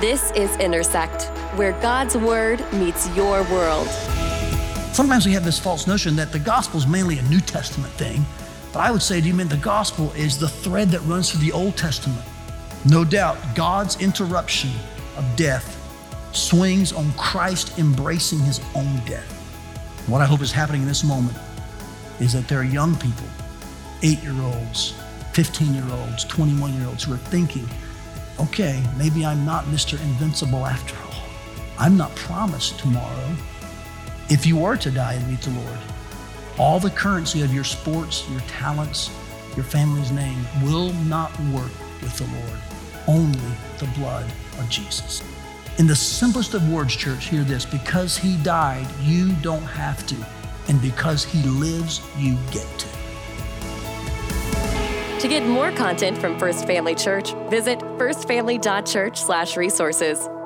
This is Intersect, where God's Word meets your world. Sometimes we have this false notion that the gospel is mainly a New Testament thing, but I would say to you, man, the gospel is the thread that runs through the Old Testament. No doubt, God's interruption of death swings on Christ embracing his own death. What I hope is happening in this moment is that there are young people, eight year olds, 15 year olds, 21 year olds, who are thinking, okay, maybe I'm not Mr. Invincible after all. I'm not promised tomorrow. If you were to die and meet the Lord, all the currency of your sports, your talents, your family's name will not work with the Lord. Only the blood of Jesus. In the simplest of words, church, hear this because he died, you don't have to. And because he lives, you get to. To get more content from First Family Church, visit firstfamily.church/resources.